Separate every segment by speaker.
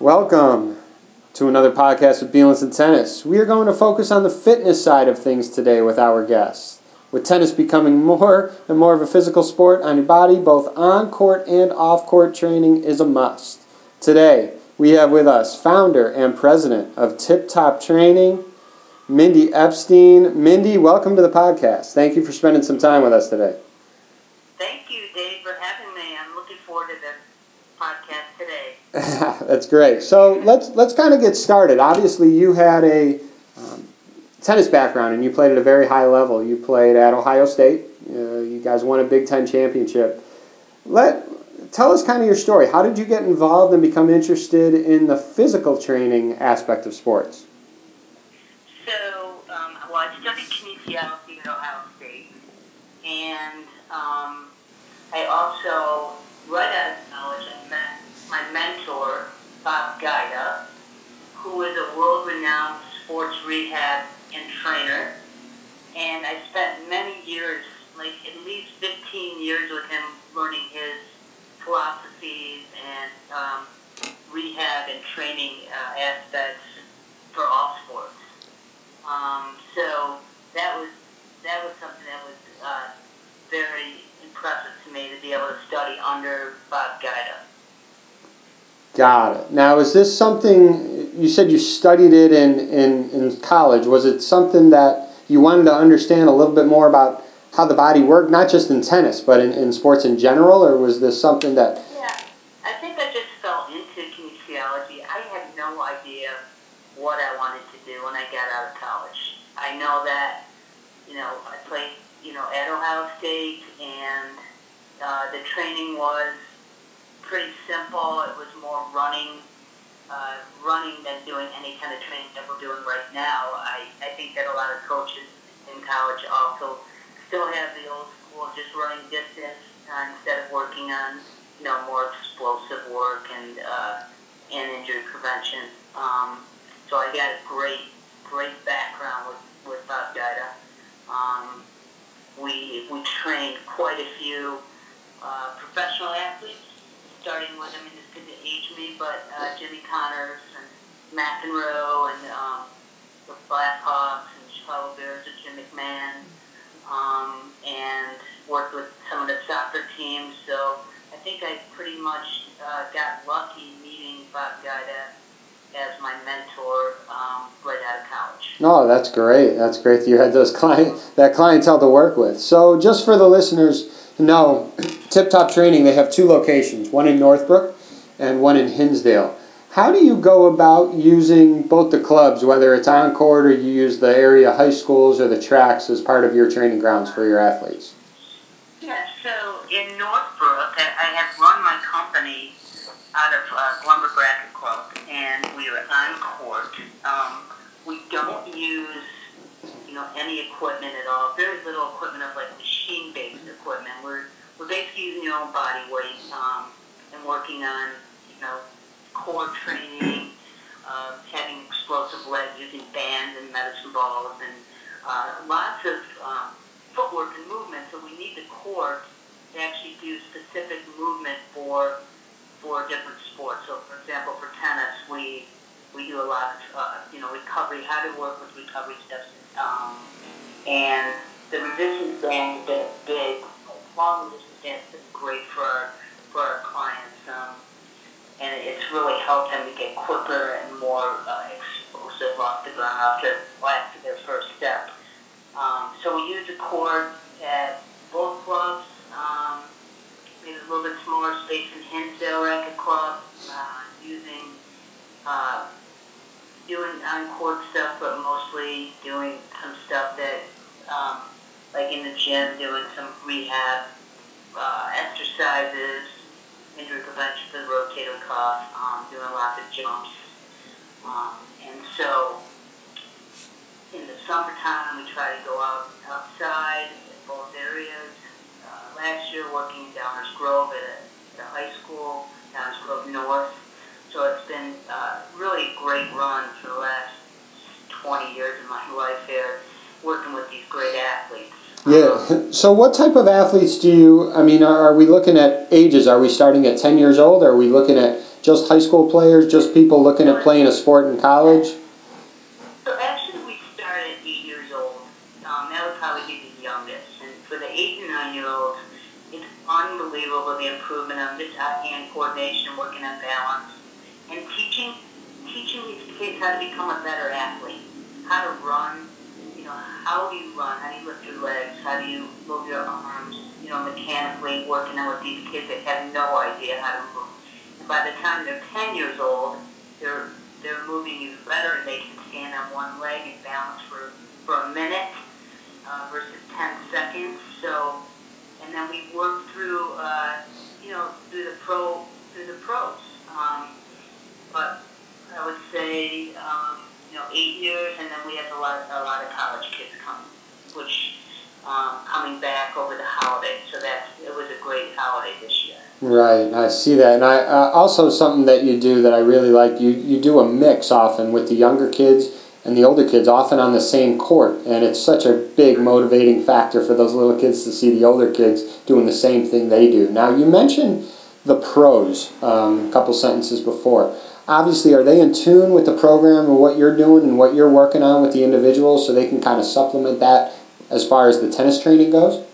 Speaker 1: Welcome to another podcast with Beelance and Tennis. We are going to focus on the fitness side of things today with our guests. With tennis becoming more and more of a physical sport on your body, both on court and off court training is a must. Today, we have with us founder and president of Tip Top Training, Mindy Epstein. Mindy, welcome to the podcast. Thank you for spending some time with us today.
Speaker 2: Thank you, Dave, for having me. I'm looking forward to this podcast today.
Speaker 1: That's great. So let's let's kind of get started. Obviously, you had a um, tennis background and you played at a very high level. You played at Ohio State. Uh, you guys won a Big Ten championship. Let tell us kind of your story. How did you get involved and become interested in the physical training aspect of sports?
Speaker 2: So, um, well, I studied kinesiology at Ohio State, and um, I also, right met mentor, Bob Guida, who is a world-renowned sports rehab and trainer,
Speaker 1: Got it. Now, is this something you said you studied it in, in, in college? Was it something that you wanted to understand a little bit more about how the body worked, not just in tennis, but in, in sports in general, or was this something that
Speaker 2: Yeah, I think I just fell into kinesiology. I had no idea what I wanted to do when I got out of college. I know that, you know, I played, you know, at Ohio State, and uh, the training was pretty simple. It was more running, uh, running than doing any kind of training that we're doing right now. I, I think that a lot of coaches in college also still have the old school, just running distance uh, instead of working on, you know, more explosive work and uh, and injury prevention. Um, so I got a great, great background with with Bob Guida. Um, we we trained quite a few uh, professional athletes, with I mean this could age me, but uh, Jimmy Connors and McEnroe and um, the Blackhawks and Chicago Bears with Jim McMahon um, and worked with some of the soccer teams. So I think I pretty much uh, got lucky meeting Bob Guida as my mentor um, right out of college.
Speaker 1: No, that's great. That's great that you had those client that clientele to work with. So, just for the listeners know, Tip Top Training they have two locations, one in Northbrook and one in Hinsdale. How do you go about using both the clubs, whether it's on court or you use the area high schools or the tracks as part of your training grounds for your athletes?
Speaker 2: Yeah, so in Northbrook, I, I have run my company out of uh, Lumber Bracket Club, and we are on court. Um, we don't use, you know, any equipment at all. Very little equipment of like own body weight um, and working on, you know, core training, uh, having explosive legs, using bands and medicine balls, and uh, lots of um, footwork and movement. So we need the core to actually do specific movement for for different sports. So, for example, for tennis, we we do a lot of uh, you know recovery, how to work with recovery steps, um, and the resistance band has been big. Long resistance been great for our for our clients, um, and it's really helped them to get quicker and more uh, explosive off the ground after after their first step. Um, so we use a cord at both clubs. Summertime we try to go out outside in both areas. Uh, last year working in Downers Grove at a, at a high school, Downers Grove North. So it's been uh, really a great run for the last 20 years of my life here, working with these great athletes.
Speaker 1: Yeah. So, what type of athletes do you? I mean, are, are we looking at ages? Are we starting at ten years old? Are we looking at just high school players, just people looking at playing a sport in college?
Speaker 2: Hand coordination, working on balance, and teaching teaching these kids how to become a better athlete, how to run. You know, how do you run? How do you lift your legs? How do you move your arms? You know, mechanically working out with these kids that have no idea how to move. And by the time they're 10 years old, they're they're moving even better and they can stand on one leg and balance for, for a minute uh, versus 10 seconds. So, and then we work through, uh,
Speaker 1: Right, I see that, and I uh, also something that you do that I really like. You you do a mix often with the younger kids and the older kids, often on the same court, and it's such a big motivating factor for those little kids to see the older kids doing the same thing they do. Now you mentioned the pros um, a couple sentences before. Obviously, are they in tune with the program and what you're doing and what you're working on with the individuals, so they can kind of supplement that as far as the tennis training goes?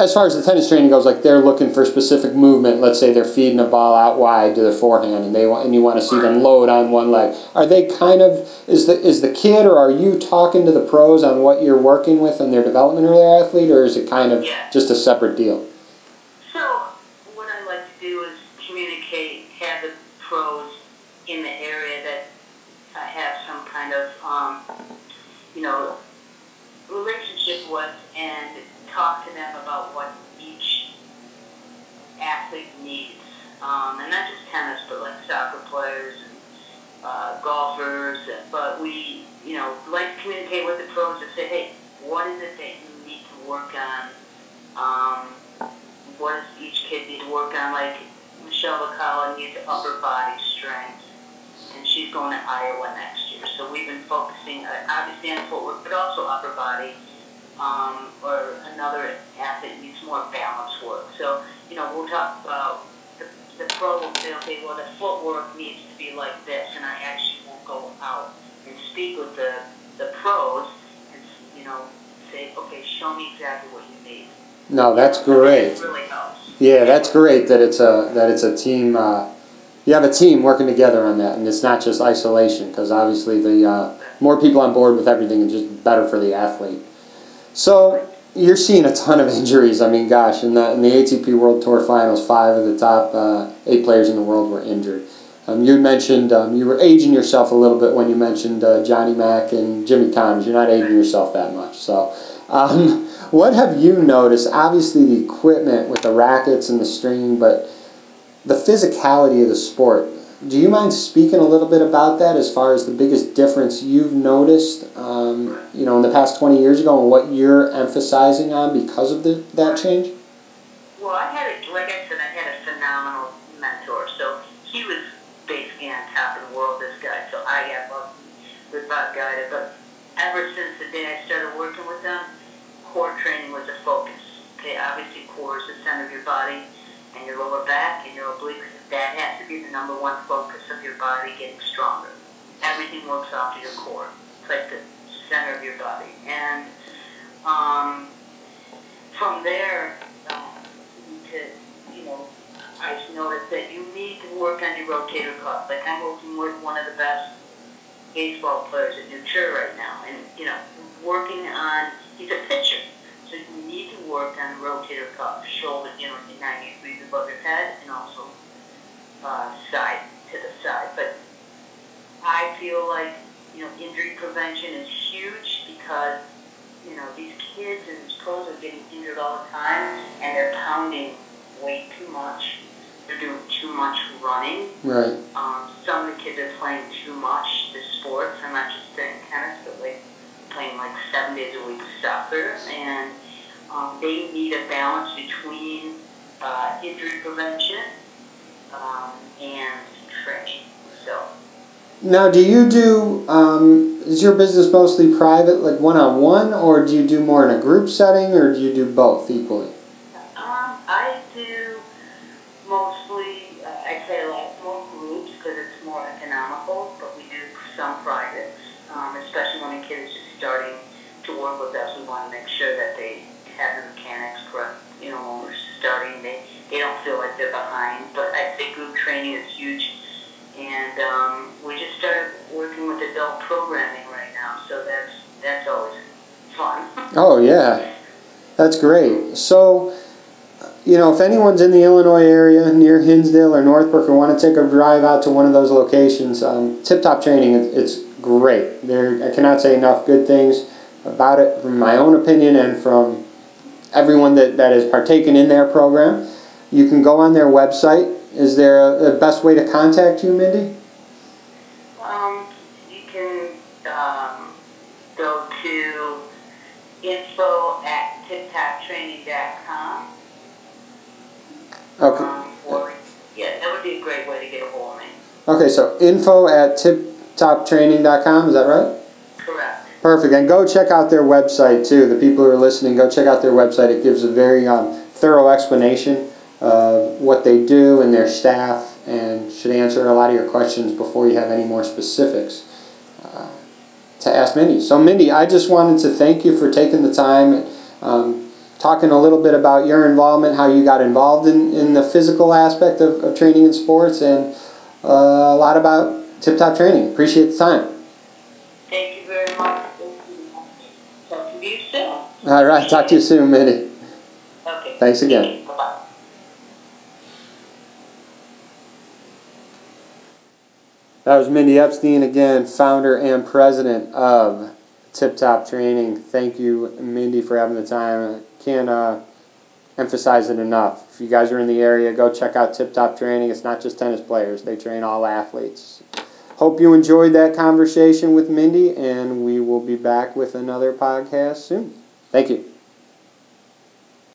Speaker 2: As far as
Speaker 1: the tennis training goes, like they're looking for specific movement. Let's say they're feeding a ball out wide to their forehand, and they want, and you want to see them load on one leg. Are they kind of is the is the kid, or are you talking to the pros on what you're working with and their development of their athlete, or is it kind of
Speaker 2: Yeah.
Speaker 1: just a separate deal?
Speaker 2: So what I like to do is communicate, have the pros in the area that I have some kind of, um, you know, relationship with, and talk to them about what each athlete needs, um, and not just tennis, but like soccer players and uh, golfers. But we, you know, like to communicate with the pros and say, hey, what is it that you need to work on? Um, what does each kid need to work on? Like Michelle Bacala needs upper body strength, and she's going to Iowa next year. So we've been focusing, obviously on footwork, but also upper body. Um, or another athlete needs more balance work. So you know, we'll talk about the, the pro will say, okay, well the footwork needs to be like this, and I actually will go out and speak with the the pros, and you know, say, okay, show me exactly what you need.
Speaker 1: No, that's great.
Speaker 2: Really helps.
Speaker 1: Yeah, that's great that it's a that it's a team. Uh, you have a team working together on that, and it's not just isolation. Because obviously, the uh, more people on board with everything is just better for the athlete. So you're seeing a ton of injuries. I mean, gosh, in the in the ATP World Tour Finals, five of the top uh, eight players in the world were injured. Um, you mentioned um, you were aging yourself a little bit when you mentioned uh, Johnny Mac and Jimmy Connors. You're not aging yourself that much. So, um, what have you noticed? Obviously, the equipment with the rackets and the string, but the physicality of the sport. Do you mind speaking a little bit about that as far as the biggest difference you've noticed, um, you know, in the past 20 years ago and what you're emphasizing on because of the, that change?
Speaker 2: Well, I had, a, like I said, I had a phenomenal mentor. So he was basically on top of the world, this guy. So I got loved with Bob Guida. But ever since the day I started working with them, core training was a focus. Okay, obviously core is the center of your body and your lower back and your obliques. Be the number one focus of your body getting stronger. Everything works off of your core. It's like the center of your body. And um, from there, um, to, you know, I noticed that you need to work on your rotator cuff. Like I'm working with one of the best baseball players at Trier right now, and you know, working on he's a pitcher, so you need to work on the rotator cuff, shoulder, you know, 90 degrees above your head, and also uh, side to the side. But I feel like you know, injury prevention is huge because you know these kids and these pros are getting injured all the time, and they're pounding way too much. They're doing too much running.
Speaker 1: Right.
Speaker 2: Um, some of the kids are playing too much the sports. I'm not just saying tennis, but like playing like seven days a week soccer, and um, they need a balance between uh, injury prevention um, and training. So.
Speaker 1: Now, do you do, um, is your business mostly private, like one on one, or do you do more in a group setting, or do you do both equally?
Speaker 2: Um, I do mostly, uh, I'd say a lot more groups because it's more economical, but we do some privates, um, especially when a kid is just starting to work with us. We want to make sure that they have the mechanics correct. You know, when we're starting, they, they don't feel like they're behind. But I'd say group training is huge. And um, we just started working with adult programming right now, so that's that's always fun.
Speaker 1: Oh yeah, that's great. So, you know, if anyone's in the Illinois area near Hinsdale or Northbrook or want to take a drive out to one of those locations, um, Tip Top Training, it's great. There, I cannot say enough good things about it from my own opinion and from everyone that, that has partaken in their program. You can go on their website. Is there a, a best way to contact you, Mindy?
Speaker 2: Um, you can um, go to info at tiptoptraining.com.
Speaker 1: Okay.
Speaker 2: Um, or, yeah, that would be a great way to get a hold of me.
Speaker 1: Okay, so info at tiptoptraining.com, is that right?
Speaker 2: Correct.
Speaker 1: Perfect. And go check out their website too. The people who are listening, go check out their website. It gives a very um, thorough explanation of what they do and their staff and should answer a lot of your questions before you have any more specifics uh, to ask Mindy. So, Mindy, I just wanted to thank you for taking the time, um, talking a little bit about your involvement, how you got involved in, in the physical aspect of, of training in sports, and uh, a lot about tip top training. Appreciate the time.
Speaker 2: Thank you very much. Talk to you soon.
Speaker 1: All right. Talk to you soon, Mindy.
Speaker 2: Okay.
Speaker 1: Thanks again. That was Mindy Epstein again, founder and president of Tip Top Training. Thank you, Mindy, for having the time. Can't uh, emphasize it enough. If you guys are in the area, go check out Tip Top Training. It's not just tennis players, they train all athletes. Hope you enjoyed that conversation with Mindy, and we will be back with another podcast soon. Thank you.